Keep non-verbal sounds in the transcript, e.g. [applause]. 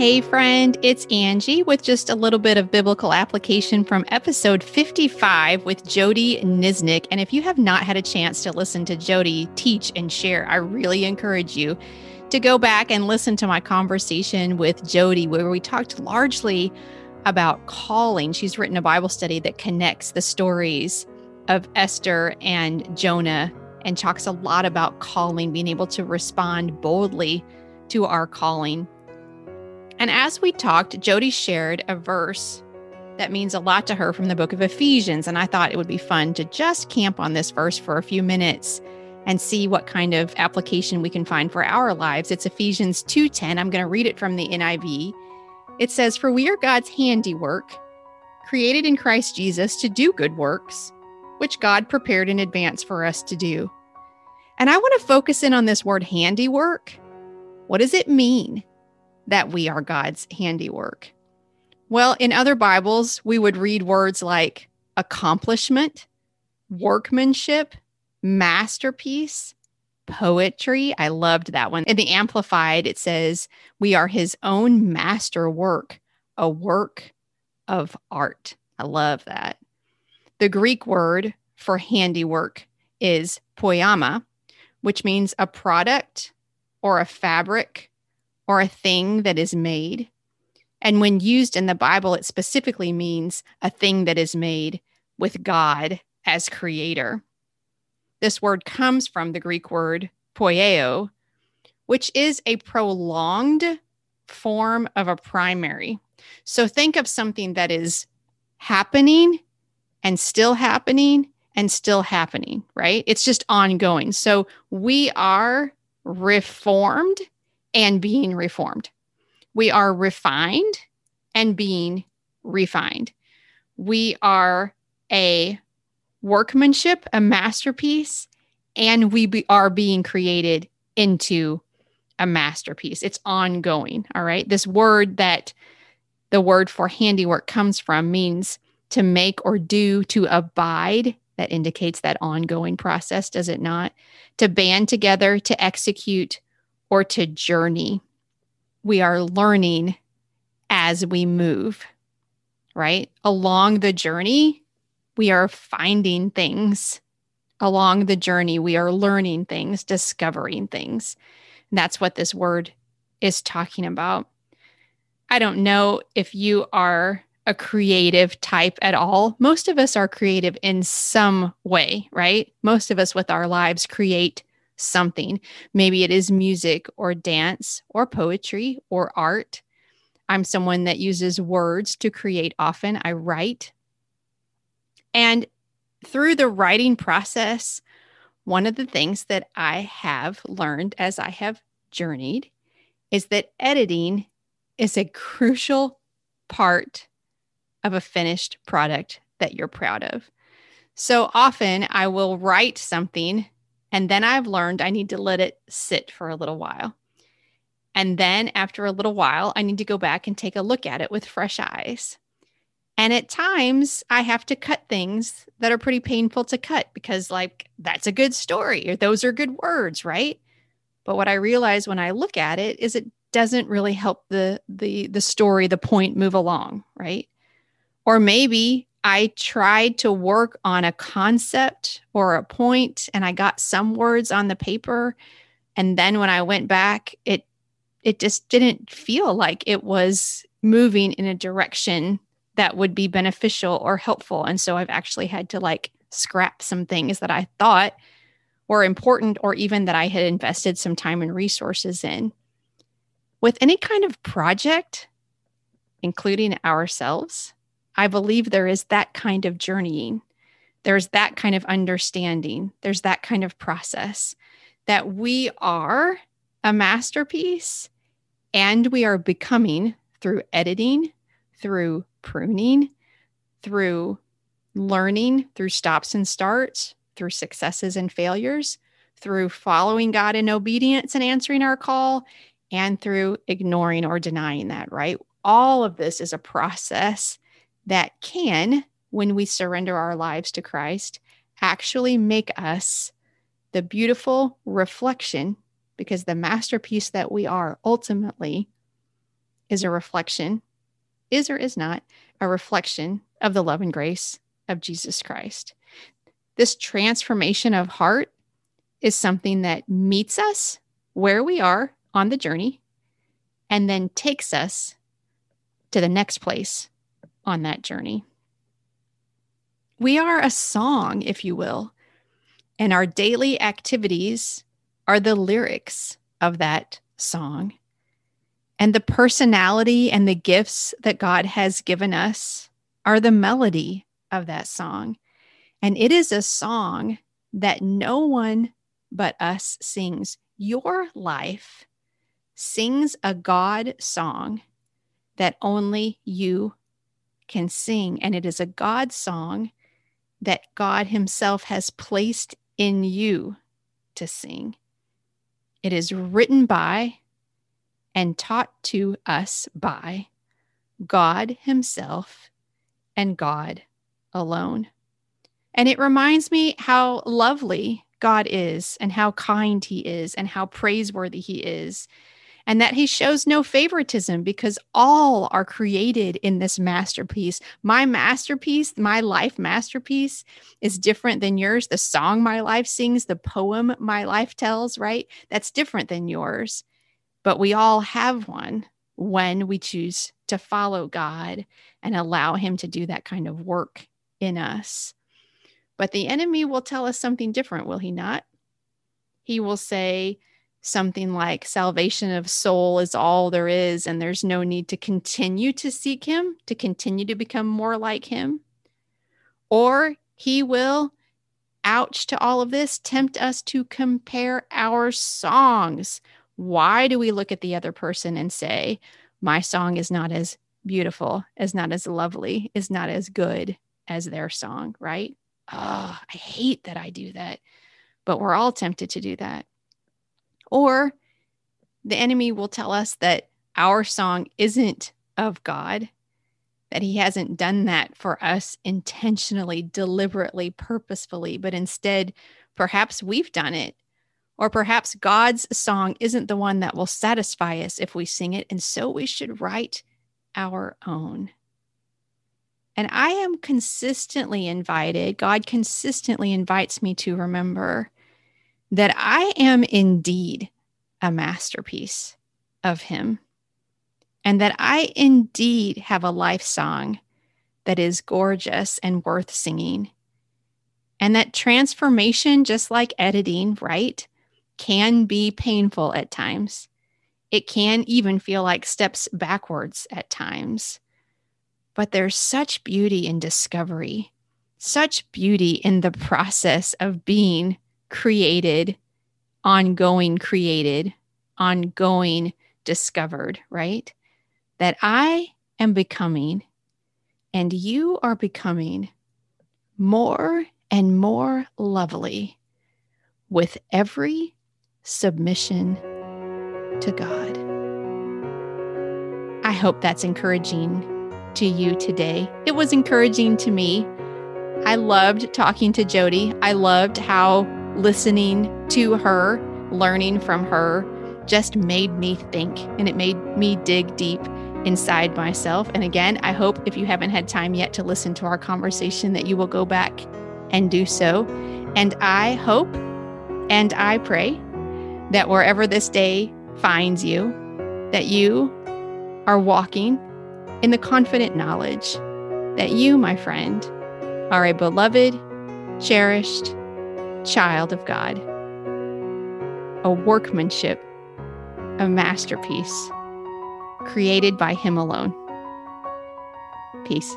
Hey, friend, it's Angie with just a little bit of biblical application from episode 55 with Jody Niznik. And if you have not had a chance to listen to Jody teach and share, I really encourage you to go back and listen to my conversation with Jody, where we talked largely about calling. She's written a Bible study that connects the stories of Esther and Jonah and talks a lot about calling, being able to respond boldly to our calling. And as we talked, Jody shared a verse that means a lot to her from the book of Ephesians. And I thought it would be fun to just camp on this verse for a few minutes and see what kind of application we can find for our lives. It's Ephesians 2:10. I'm going to read it from the NIV. It says, "For we are God's handiwork, created in Christ Jesus to do good works, which God prepared in advance for us to do." And I want to focus in on this word handiwork. What does it mean? That we are God's handiwork? Well, in other Bibles, we would read words like accomplishment, workmanship, masterpiece, poetry. I loved that one. In the Amplified, it says, We are his own master work, a work of art. I love that. The Greek word for handiwork is poiema, which means a product or a fabric or a thing that is made. And when used in the Bible, it specifically means a thing that is made with God as creator. This word comes from the Greek word poieo, which is a prolonged form of a primary. So think of something that is happening and still happening and still happening, right? It's just ongoing. So we are reformed and being reformed. We are refined and being refined. We are a workmanship, a masterpiece, and we be, are being created into a masterpiece. It's ongoing. All right. This word that the word for handiwork comes from means to make or do, to abide. That indicates that ongoing process, does it not? To band together, to execute, or to journey. We are learning as we move, right? Along the journey, we are finding things. Along the journey, we are learning things, discovering things. And that's what this word is talking about. I don't know if you are a creative type at all. Most of us are creative in some way, right? Most of us with our lives create something. Maybe it is music or dance or poetry or art. I'm someone that uses words to create often. I write. And through the writing process, one of the things that I have learned as I have journeyed is that editing is a [laughs] crucial part of a finished product that you're proud of. So often I will write something and then I've learned I need to let it sit for a little while. And then after a little while, I need to go back and take a look at it with fresh eyes. And at times, I have to cut things that are pretty painful to cut because, like, that's a good story or those are good words, right? But what I realize when I look at it is it doesn't really help the the the story, the point move along, right? Or maybe I tried to work on a concept or a point and I got some words on the paper and then when I went back it it just didn't feel like it was moving in a direction that would be beneficial or helpful and so I've actually had to like scrap some things that I thought were important or even that I had invested some time and resources in. With any kind of project including ourselves, I believe there is that kind of journeying. There's that kind of understanding. There's that kind of process that we are a masterpiece and we are becoming through editing, through pruning, through learning, through stops and starts, through successes and failures, through following God in obedience and answering our call, and through ignoring or denying that, right? All of this is a process that can, when we surrender our lives to Christ, actually make us the beautiful reflection, because the masterpiece that we are ultimately is a reflection, is or is not a reflection of the love and grace of Jesus Christ. This transformation of heart is something that meets us where we are on the journey and then takes us to the next place on that journey. We are a song, if you will, and our daily activities are the lyrics of that song. And the personality and the gifts that God has given us are the melody of that song. And it is a song that no one but us sings. Your life sings a God song that only you can sing. And it is a God song that God Himself has placed in you to sing. It is written by and taught to us by God Himself and God alone. And it reminds me how lovely God is and how kind He is and how praiseworthy He is and that he shows no favoritism because all are created in this masterpiece. My masterpiece, my life masterpiece, is different than yours. The song my life sings, the poem my life tells, right? That's different than yours. But we all have one when we choose to follow God and allow Him to do that kind of work in us. But the enemy will tell us something different, will he not? He will say, something like salvation of soul is all there is, and there's no need to continue to seek Him, to continue to become more like Him. Or He will, ouch to all of this, tempt us to compare our songs. Why do we look at the other person and say, my song is not as beautiful, is not as lovely, is not as good as their song, right? Oh, I hate that I do that. But we're all tempted to do that. Or the enemy will tell us that our song isn't of God, that he hasn't done that for us intentionally, deliberately, purposefully, but instead, perhaps we've done it. Or perhaps God's song isn't the one that will satisfy us if we sing it, and so we should write our own. And I am consistently invited, God consistently invites me to remember that I am indeed a masterpiece of Him, and that I indeed have a life song that is gorgeous and worth singing. And that transformation, just like editing, right, can be painful at times. It can even feel like steps backwards at times. But there's such beauty in discovery, such beauty in the process of being created, ongoing created, ongoing discovered, right? That I am becoming and you are becoming more and more lovely with every submission to God. I hope that's encouraging to you today. It was encouraging to me. I loved talking to Jody. I loved how listening to her, learning from her, just made me think and it made me dig deep inside myself. And again, I hope if you haven't had time yet to listen to our conversation, that you will go back and do so. And I hope and I pray that wherever this day finds you, that you are walking in the confident knowledge that you, my friend, are a beloved, cherished, child of God, a workmanship, a masterpiece created by Him alone. Peace.